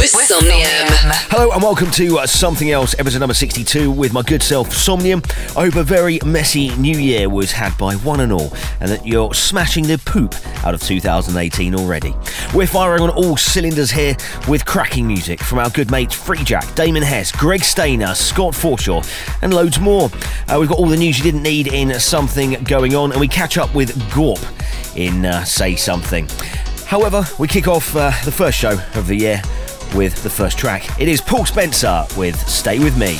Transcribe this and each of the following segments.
with Somnium. Hello and welcome to uh, Something Else, episode number 62, with my good self, Somnium. I hope a very messy new year was had by one and all, and that you're smashing the poop out of 2018 already. We're firing on all cylinders here with cracking music from our good mates Free Jack, Damon Hess, Greg Stainer, Scott Forshaw, and loads more. Uh, we've got all the news you didn't need in Something Going On, and we catch up with Gorp in uh, Say Something. However, we kick off uh, the first show of the year with the first track. It is Paul Spencer with Stay With Me.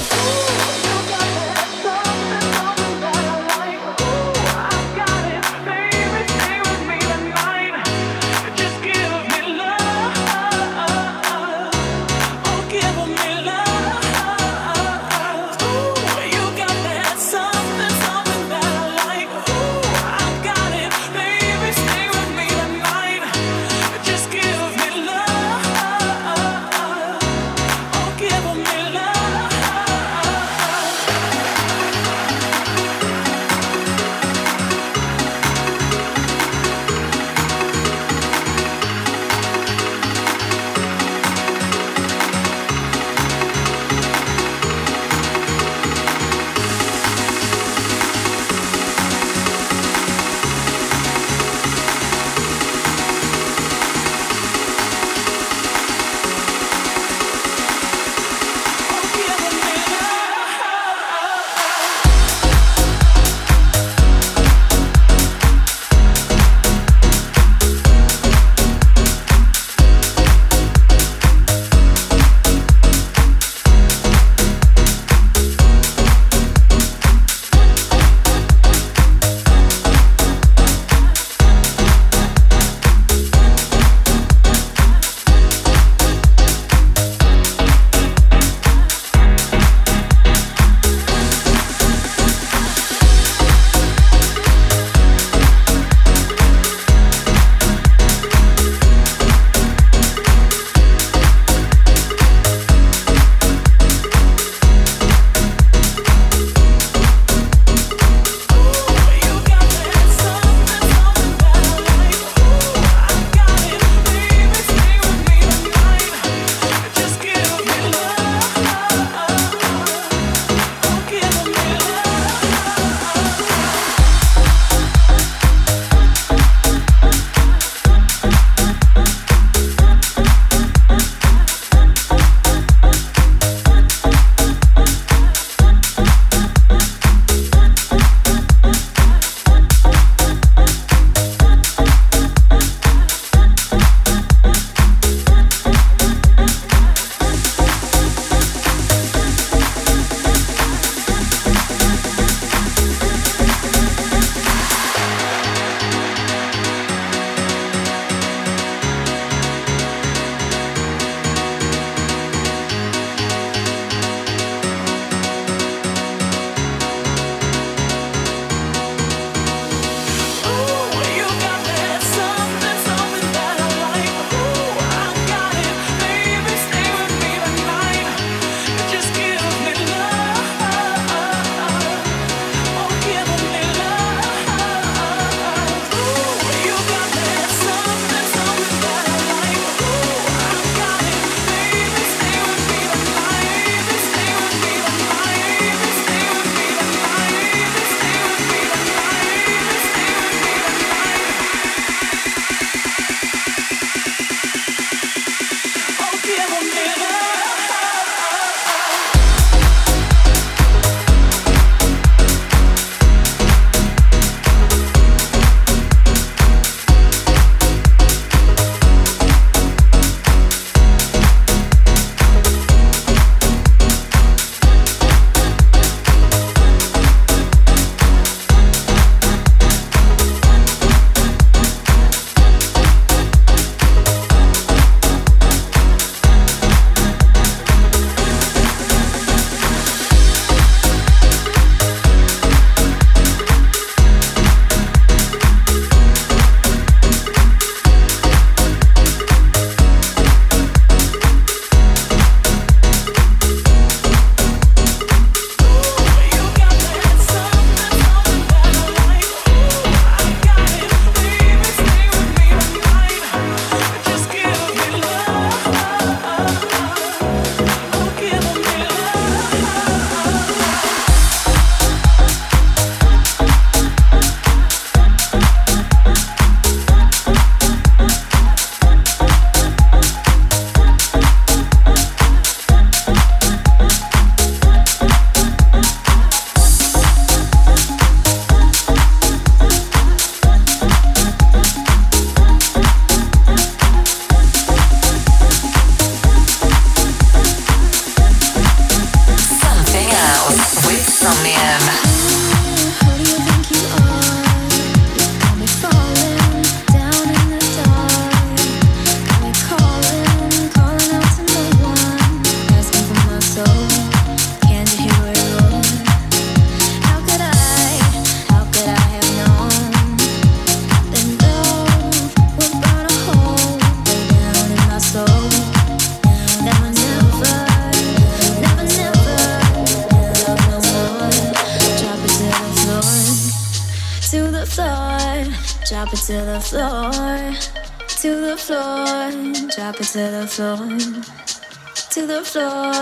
Floor,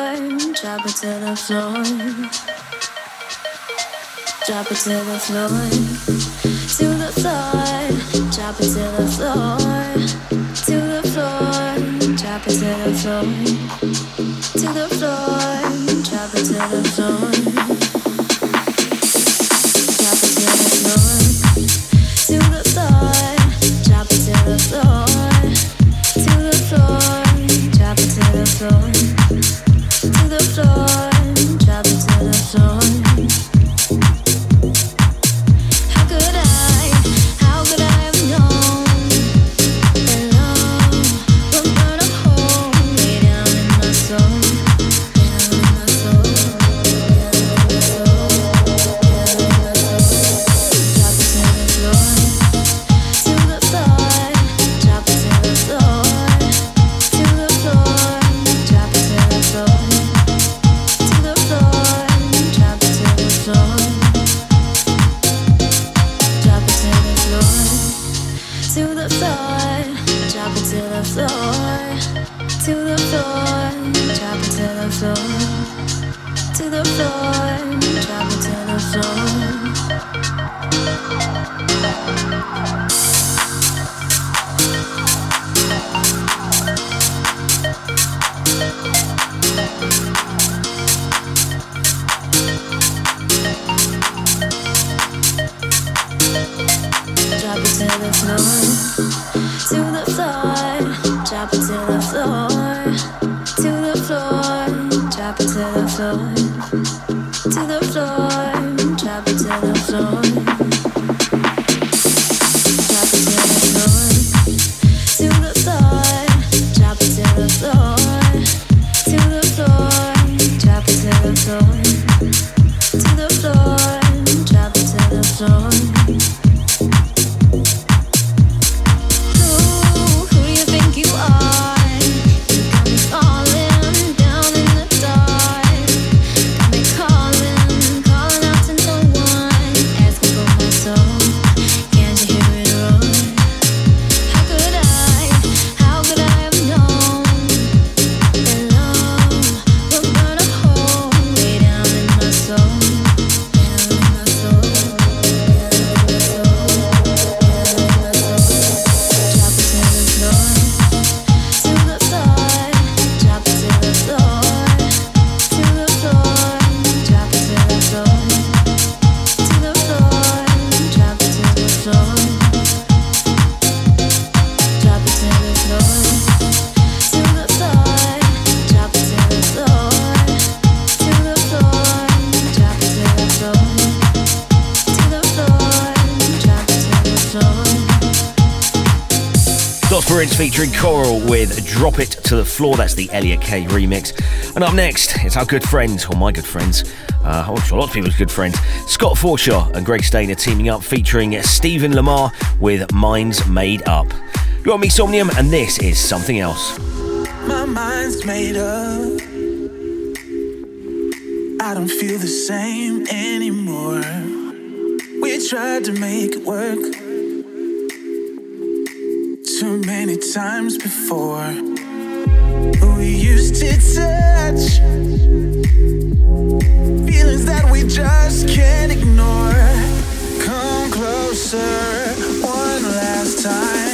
drop it to the floor, drop it to the floor, to the floor, drop it to the floor, to the floor, drop it to the floor, featuring Coral with Drop It to the Floor. That's the Elliot Kay remix. And up next, it's our good friends, or my good friends, uh, I'm sure lots of people's good friends, Scott Forshaw and Greg Stainer teaming up featuring Stephen Lamar with Minds Made Up. You got me, Somnium, and this is something else. My mind's made up. I don't feel the same anymore. We tried to make it work too many times before. We used to touch feelings that we just can't ignore. Come closer one last time.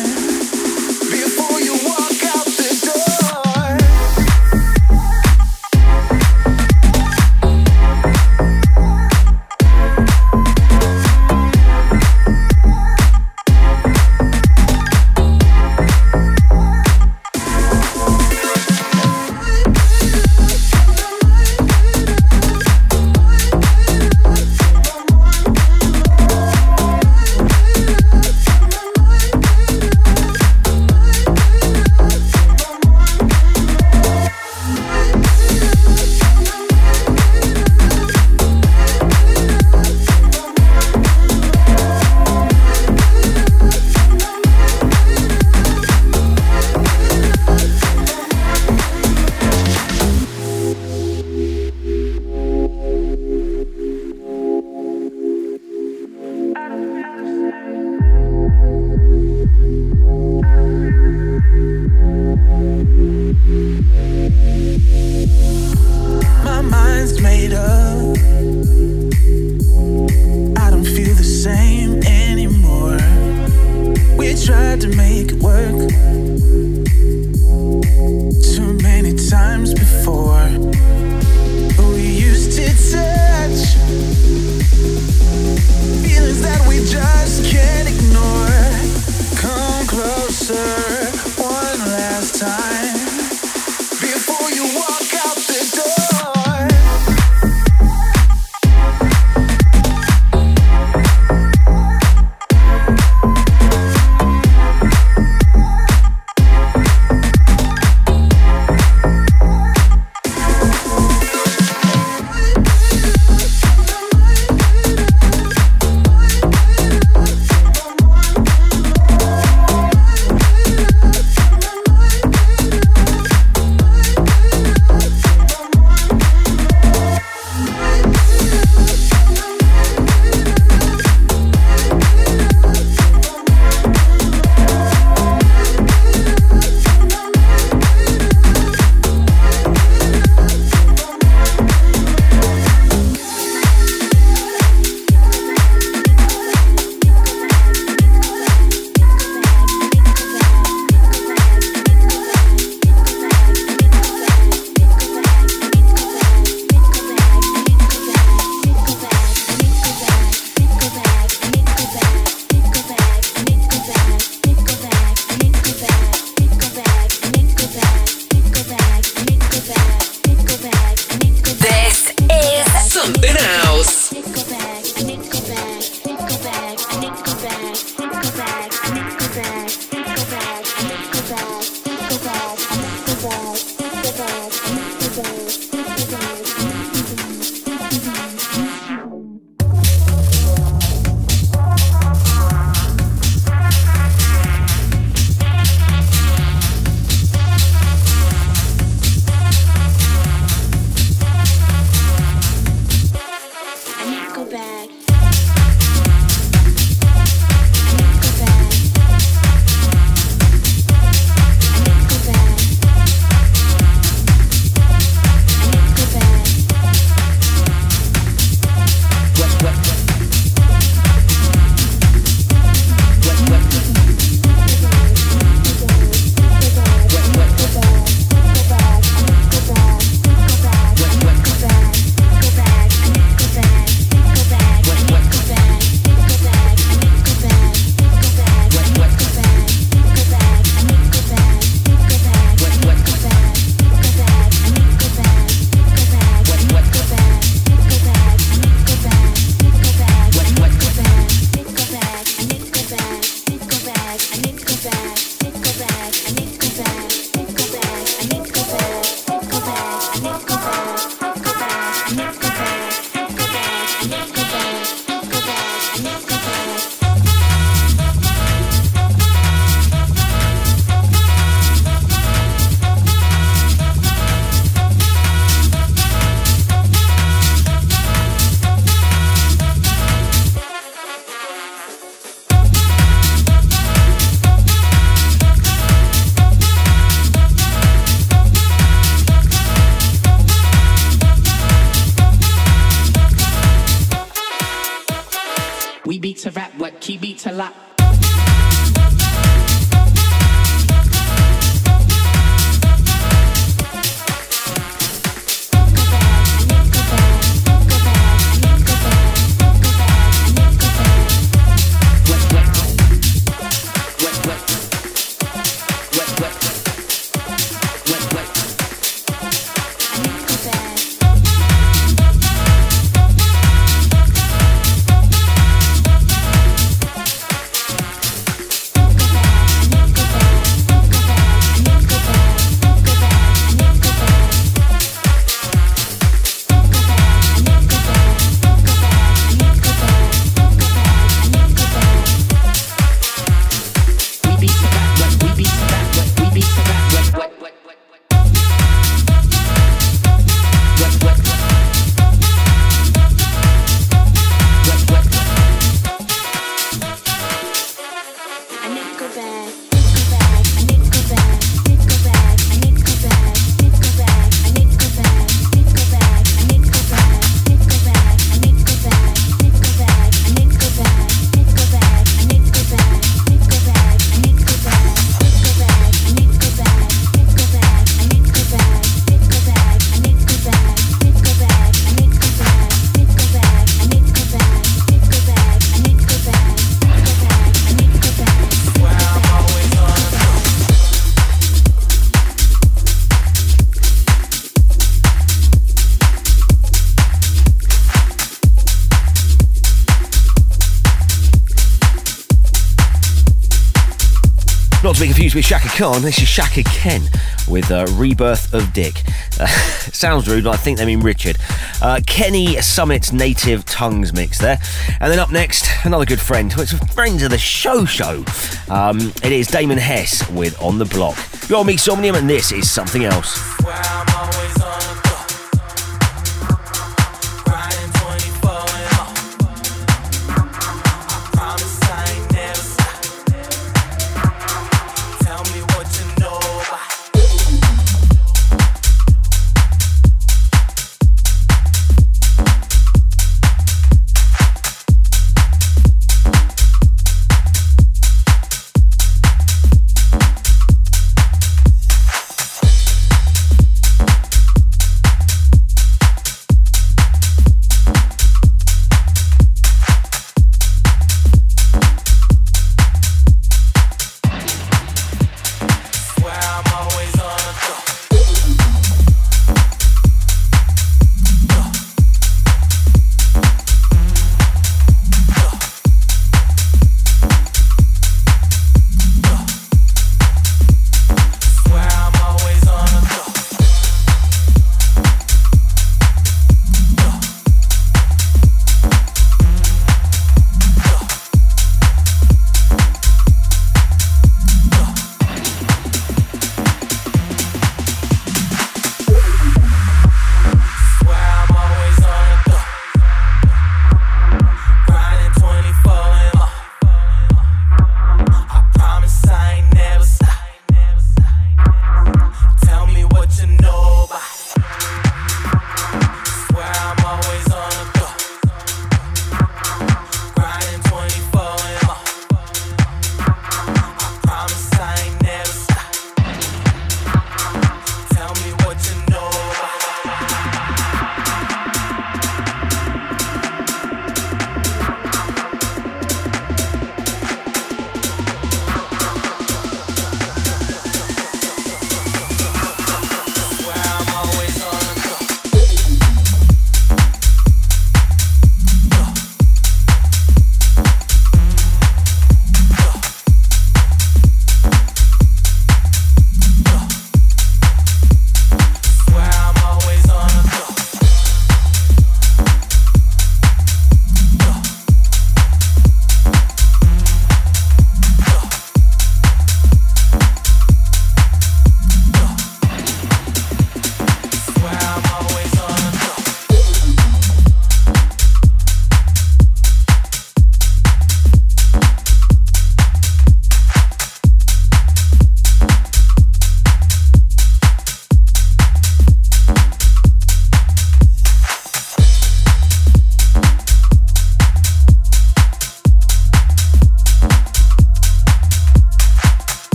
Confused with Chaka Khan, this is Shaka Ken with uh, Rebirth of Dick. Uh, sounds rude, but I think they mean Richard. Uh, Kenny Summit's Native Tongues mix there. And then up next, another good friend. It's a friend of the show show. Um, it is Damon Hess with On the Block. You're me, Somnium, and this is something else.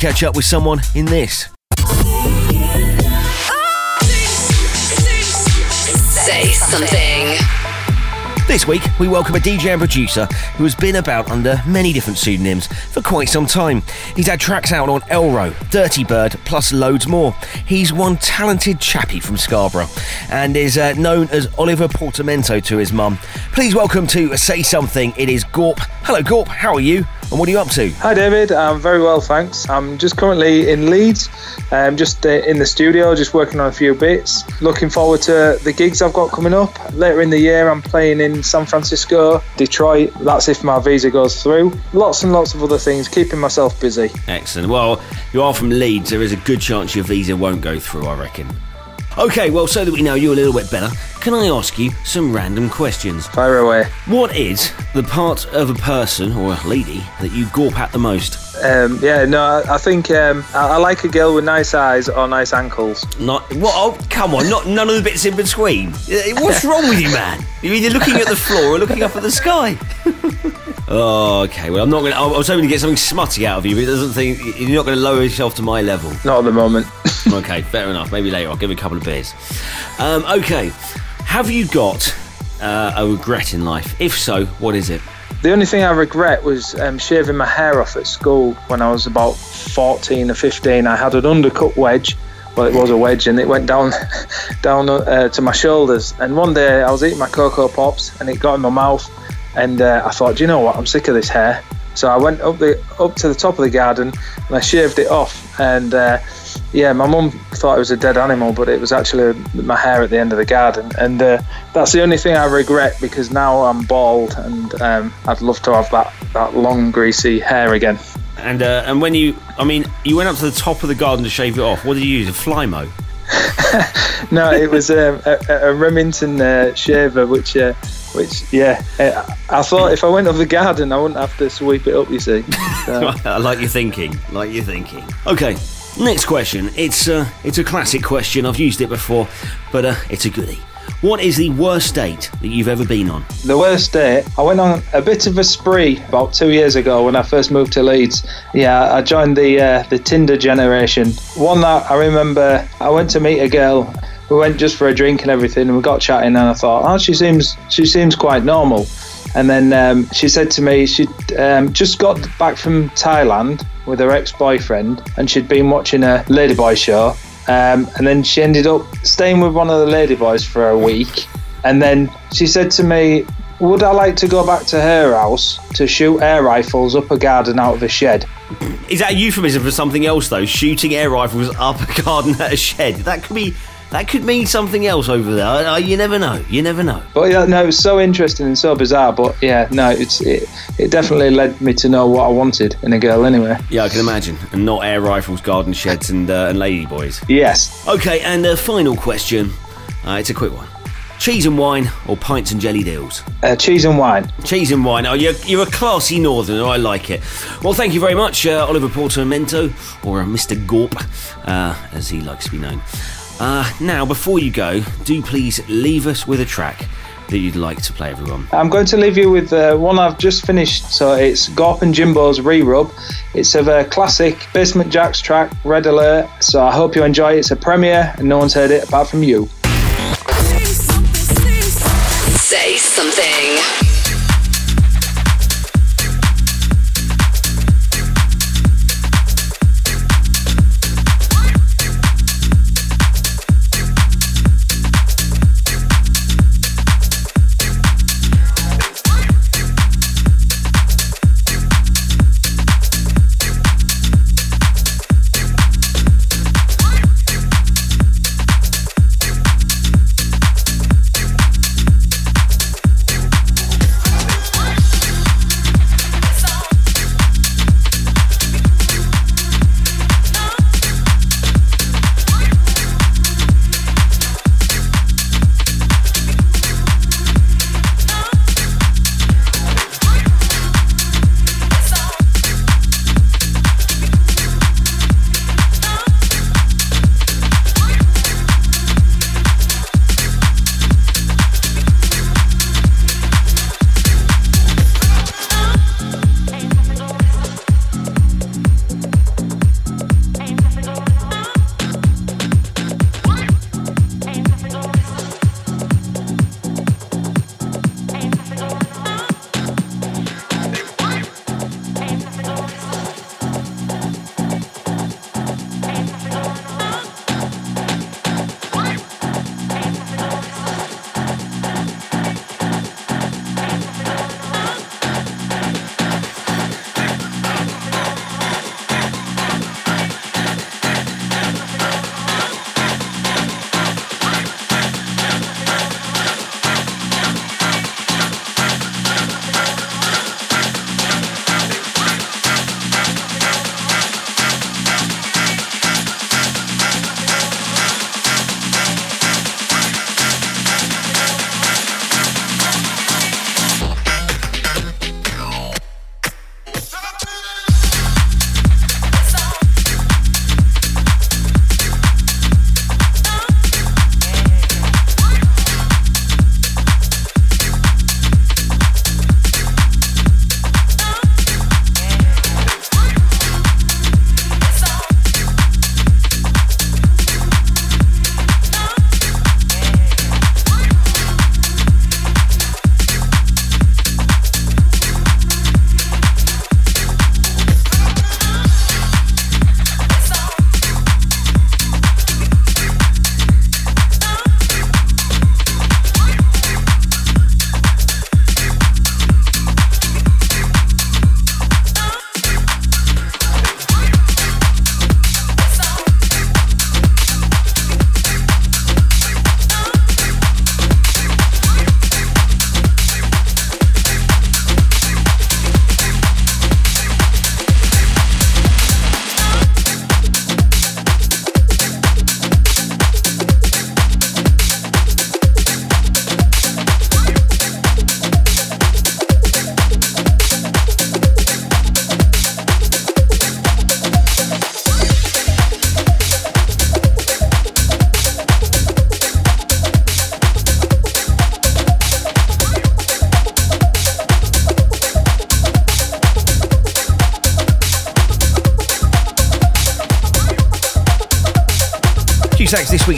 Catch up with someone in this. Say something. This week, we welcome a DJ and producer who has been about under many different pseudonyms for quite some time. He's had tracks out on Elro, Dirty Bird, plus loads more. He's one talented chappie from Scarborough and is uh, known as Oliver Portamento to his mum. Please welcome to Say Something. It is Gorp. Hello, Gorp. How are you? And what are you up to? Hi, David. I'm very well, thanks. I'm just currently in Leeds. I'm just uh, in the studio, just working on a few bits. Looking forward to the gigs I've got coming up. Later in the year, I'm playing in San Francisco, Detroit. That's if my visa goes through. Lots and lots of other things, keeping myself busy. Excellent. Well, you are from Leeds. There is a good chance your visa won't go through, I reckon. Okay, well, so that we know you a little bit better, can I ask you some random questions? Fire away. What is the part of a person or a lady that you gorp at the most? Um, yeah, no, I, I think um, I, I like a girl with nice eyes or nice ankles. Not what? Oh, come on! Not none of the bits in between. Uh, What's wrong with you, man? You're either looking at the floor or looking up at the sky. oh, okay. Well, I'm not going. to I was hoping to get something smutty out of you, but it doesn't think you're not going to lower yourself to my level. Not at the moment. okay, fair enough. Maybe later. I'll give you a couple of beers. Um, okay. Have you got uh, a regret in life? If so, what is it? The only thing I regret was um, shaving my hair off at school when I was about 14 or 15. I had an undercut wedge. Well, it was a wedge, and it went down, down uh, to my shoulders. And one day I was eating my cocoa pops, and it got in my mouth. And uh, I thought, you know what? I'm sick of this hair. So I went up the up to the top of the garden and I shaved it off. And uh, yeah, my mum thought it was a dead animal, but it was actually my hair at the end of the garden. And uh, that's the only thing I regret because now I'm bald and um, I'd love to have that, that long greasy hair again. And uh, and when you, I mean, you went up to the top of the garden to shave it off. What did you use? A Flymo? no, it was um, a, a Remington uh, shaver, which, uh, which, yeah, I thought if I went up the garden, I wouldn't have to sweep it up. You see, so, I like your thinking. Like your thinking. Okay. Next question. It's uh, it's a classic question. I've used it before, but uh, it's a goodie. What is the worst date that you've ever been on? the worst date? I went on a bit of a spree about two years ago when I first moved to Leeds. Yeah, I joined the uh, the Tinder generation. One that I remember, I went to meet a girl. We went just for a drink and everything, and we got chatting. And I thought, oh, she seems she seems quite normal. And then um, she said to me she'd um, just got back from Thailand with her ex-boyfriend, and she'd been watching a ladyboy show. Um, and then she ended up staying with one of the ladyboys for a week. And then she said to me, "Would I like to go back to her house to shoot air rifles up a garden out of a shed?" Is that a euphemism for something else though? Shooting air rifles up a garden at a shed. That could be. That could mean something else over there. You never know. You never know. But yeah, no, it was so interesting and so bizarre. But yeah, no, it's it, it definitely led me to know what I wanted in a girl. Anyway, Yeah, I can imagine. And not air rifles, garden sheds, and uh, and ladyboys. yes, Okay, and uh, final question. Uh, it's a quick one. Cheese and wine or pints and jelly deals? uh, cheese and wine. Cheese and wine. Oh, you're, you're a classy northerner. I like it. Well, thank you very much, uh, Oliver Portamento, or uh, Mr. Gorp, uh, as he likes to be known. Uh, now, before you go, do please leave us with a track that you'd like to play, everyone. I'm going to leave you with uh, one I've just finished. So it's Gorp and Jimbo's re-rub. It's of a classic Basement Jaxx track, Red Alert. So I hope you enjoy it. It's a premiere, and no one's heard it apart from you. Say something. Few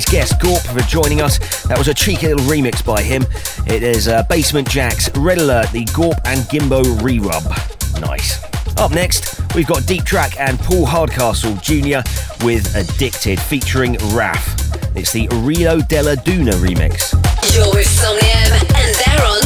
week's guest, Gorp, for joining us. That was a cheeky little remix by him. It is uh, Basement Jaxx, Red Alert, the Gorp and Gimbo re-rub. Nice. Up next, we've got Deep Track and Paul Hardcastle Jr. with Addicted featuring Raf. It's the Rio della Duna remix. You're with Somnium, and they're on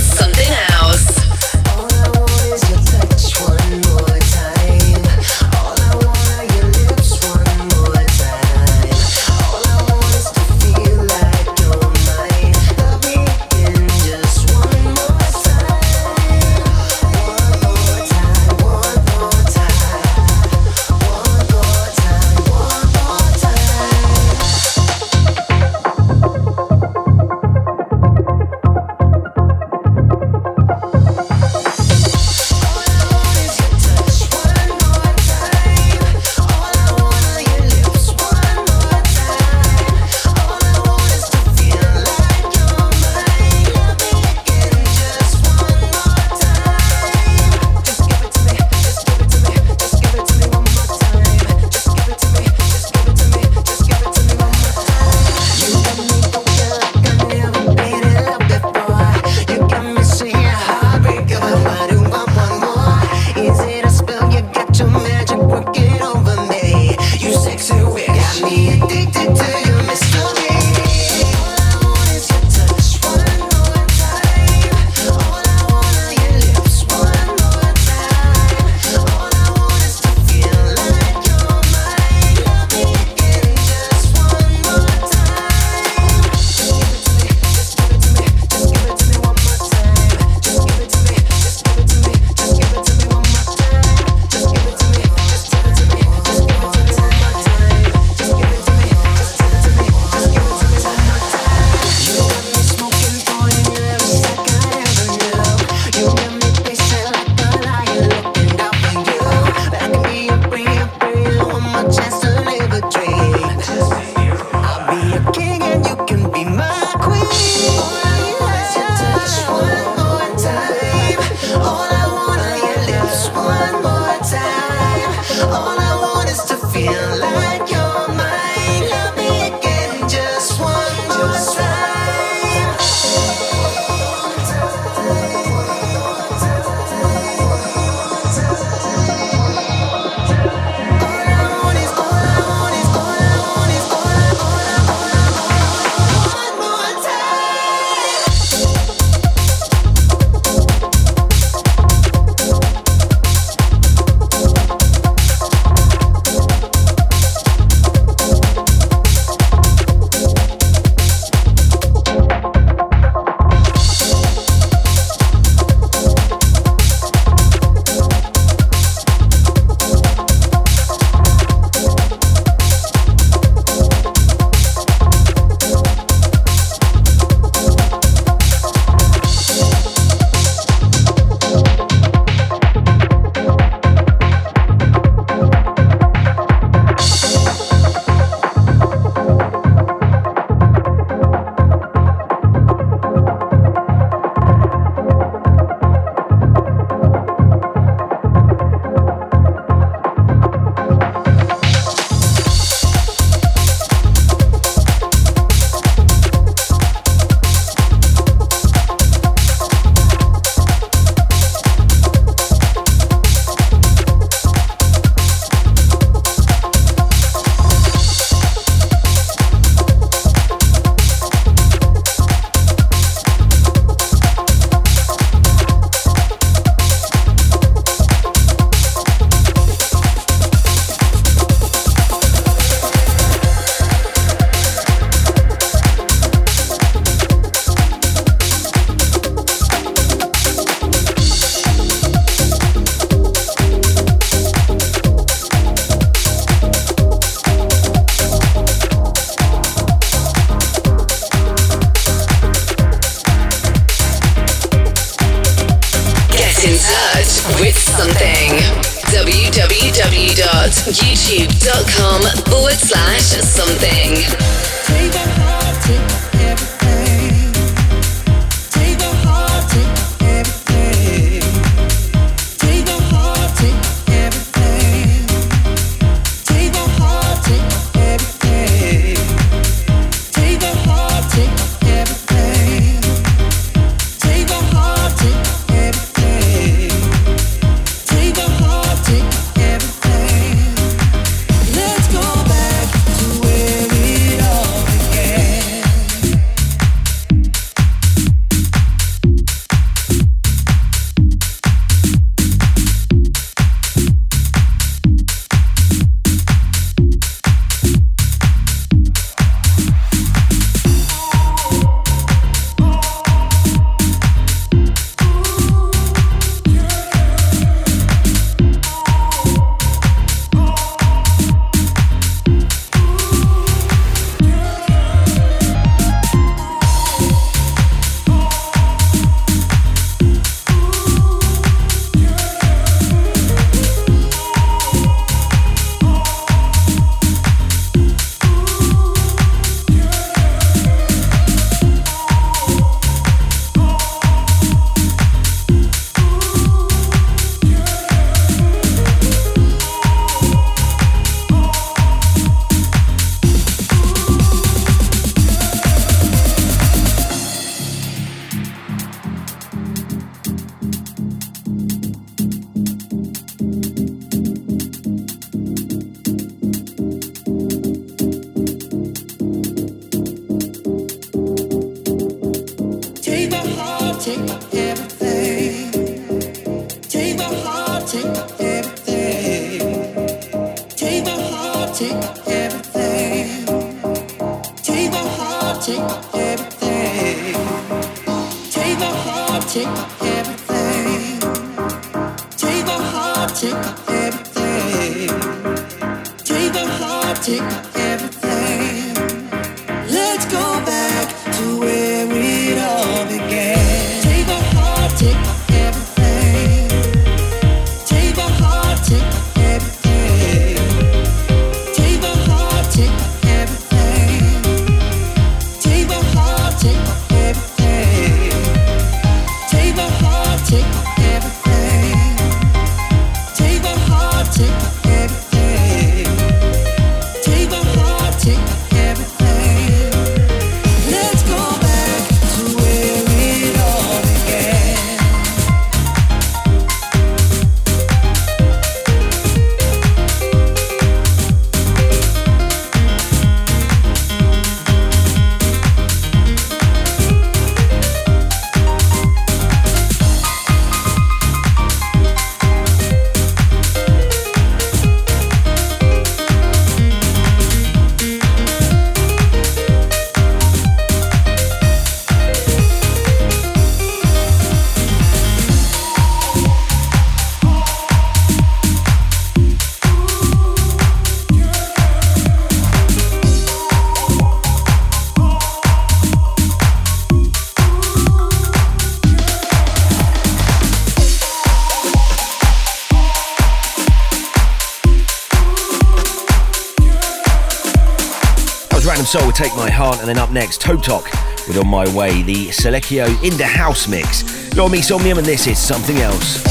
Take My Heart, and then up next, Toe Talk with On My Way, the Selecchio in the house mix. You're me, Somnium, and this is something else.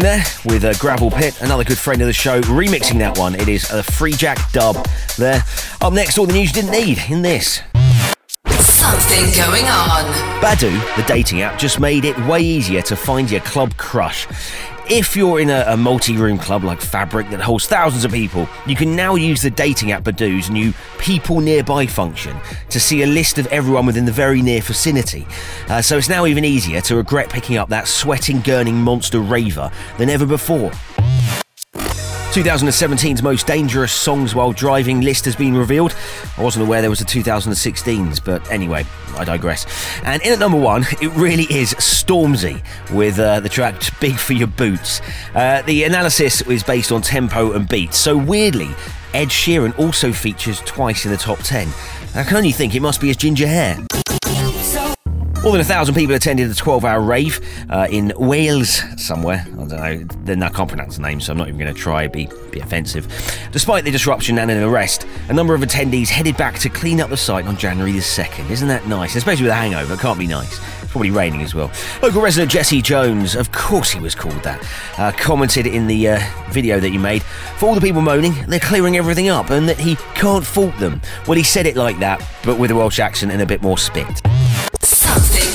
there with a Gravel Pit, another good friend of the show, remixing that one. It is a Free Jack dub there. Up next, all the news you didn't need in this. Something going on. Badoo, the dating app, just made it way easier to find your club crush. If you're in a, a multi room club like Fabric that holds thousands of people, you can now use the dating app Badoo's new People Nearby function to see a list of everyone within the very near vicinity. Uh, so it's now even easier to regret picking up that sweating, gurning monster raver than ever before. 2017's most dangerous songs while driving list has been revealed. I wasn't aware there was a 2016's, but anyway, I digress. And in at number one, it really is Stormzy with uh, the track Big for Your Boots. Uh, the analysis is based on tempo and beats, so weirdly, Ed Sheeran also features twice in the top 10. I can only think it must be his ginger hair. More than a thousand people attended a 12 hour rave uh, in Wales somewhere. I don't know, then I can't pronounce the name, so I'm not even going to try, be, be offensive. Despite the disruption and an arrest, a number of attendees headed back to clean up the site on January the 2nd. Isn't that nice? Especially with a hangover, it can't be nice. It's probably raining as well. Local resident Jesse Jones, of course he was called that, uh, commented in the uh, video that you made for all the people moaning, they're clearing everything up and that he can't fault them. Well, he said it like that, but with a Welsh accent and a bit more spit. Something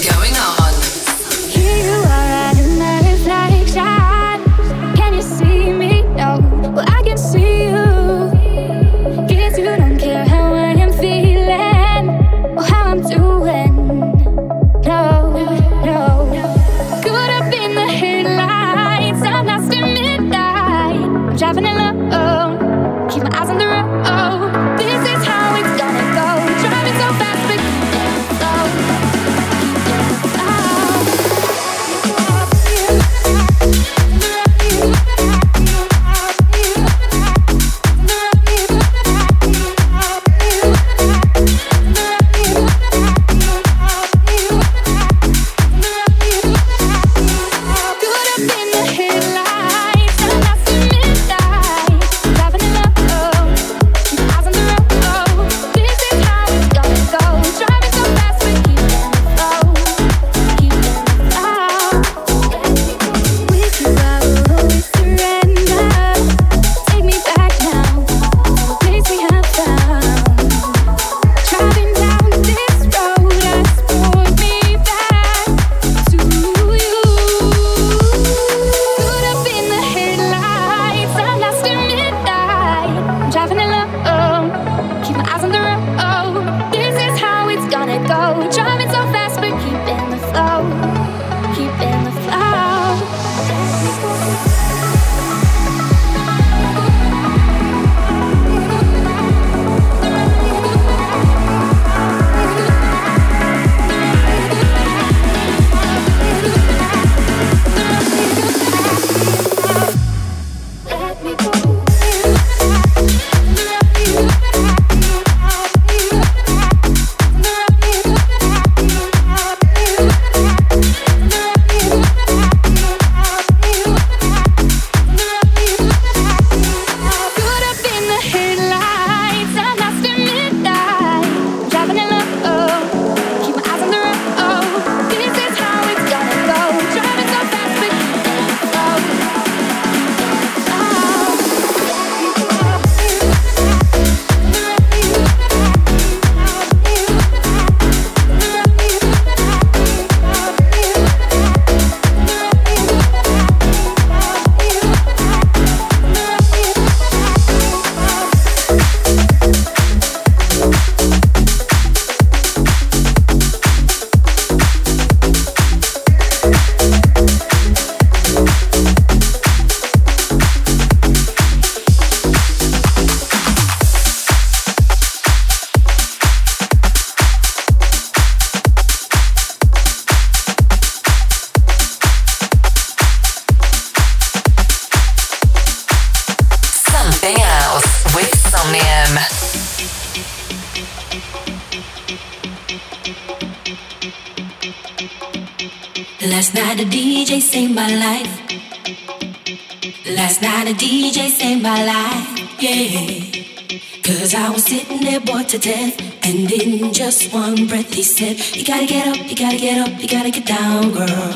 Night a DJ saved my life, yeah. Cause I was sitting there bored to death. And in just one breath he said, You gotta get up, you gotta get up, you gotta get down, girl.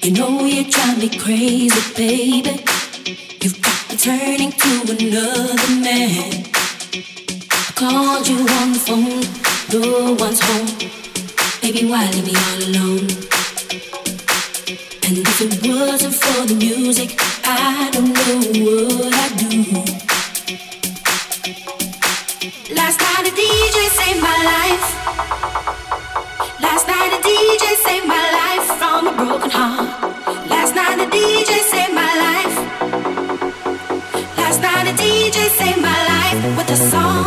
You know you drive me crazy, baby. You've got me turning to another man. I called you on the phone, no one's home. Baby, why leave me all alone? And if it wasn't for the music, I don't know what I'd do. Last night the DJ saved my life. Last night the DJ saved my life from a broken heart. Last night the DJ saved my life. Last night a DJ saved my life with a song.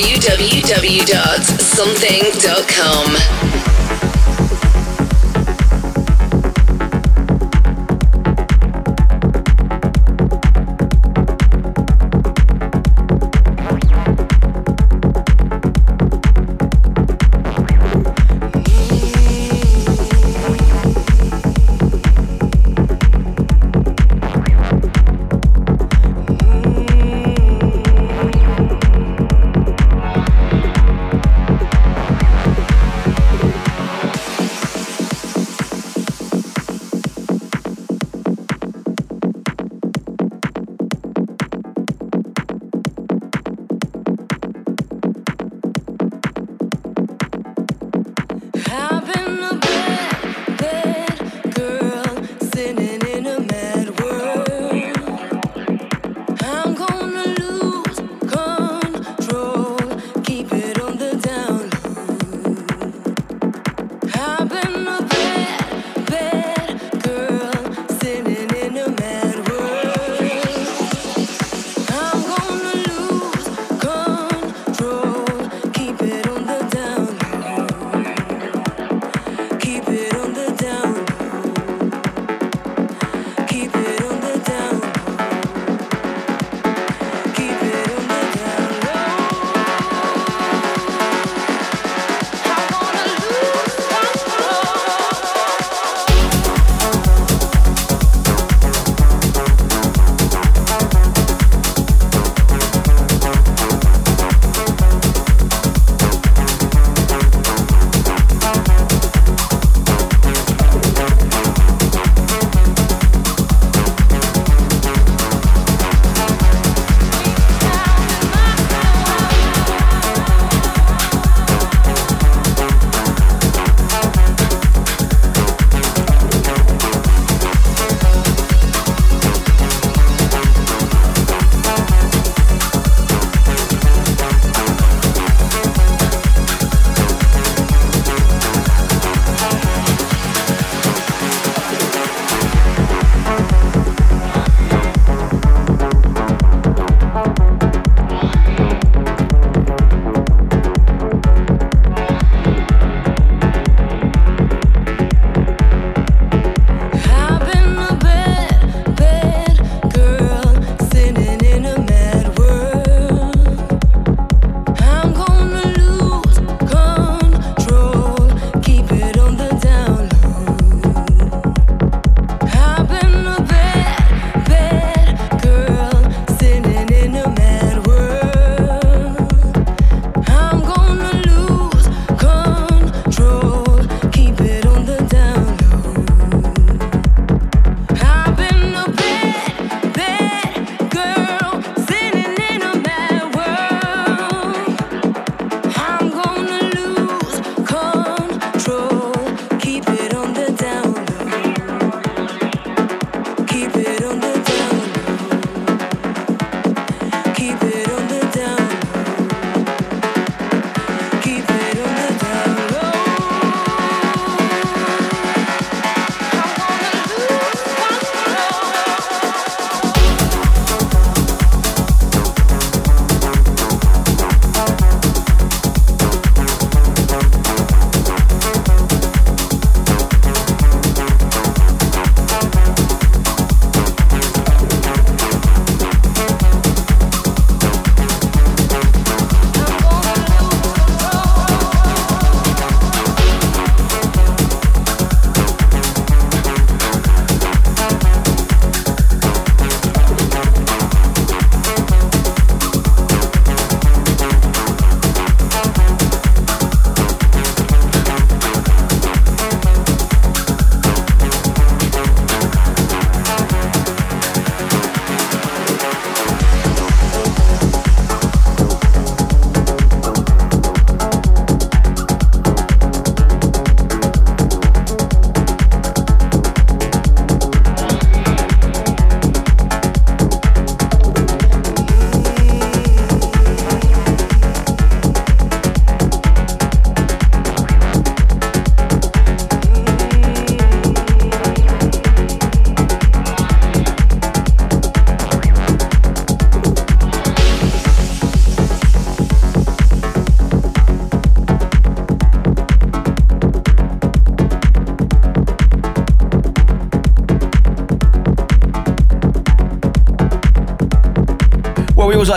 www.something.com.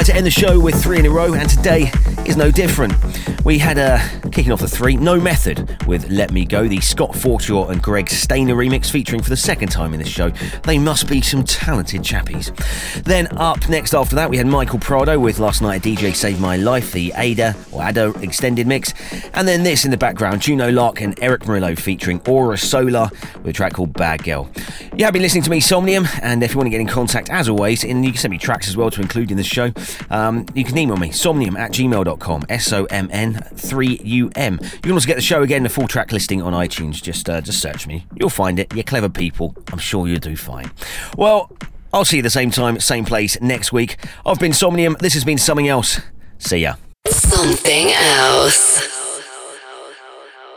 like to end the show with three in a row, and today is no different. We had a kicking off the three, No Method with Let Me Go, the Scott Forshaw and Greg Stainer remix featuring for the second time in this show. They must be some talented chappies. Then up next after that, we had Michael Prado with Last Night DJ Saved My Life, the Ada or Ada extended mix. And then this in the background, Juno Lark and Erick Morillo featuring Aura Solar with a track called Bad Girl. You have been listening to me, Somnium, and if you want to get in contact, as always, and you can send me tracks as well to include in the show, um, you can email me, somnium at gmail.com, S O M N 3 U M. You can also get the show again, the full track listing on iTunes. Just, uh, just search me. You'll find it. You're clever people. I'm sure you'll do fine. Well, I'll see you the same time, same place next week. I've been Somnium. This has been something else. See ya. Something else.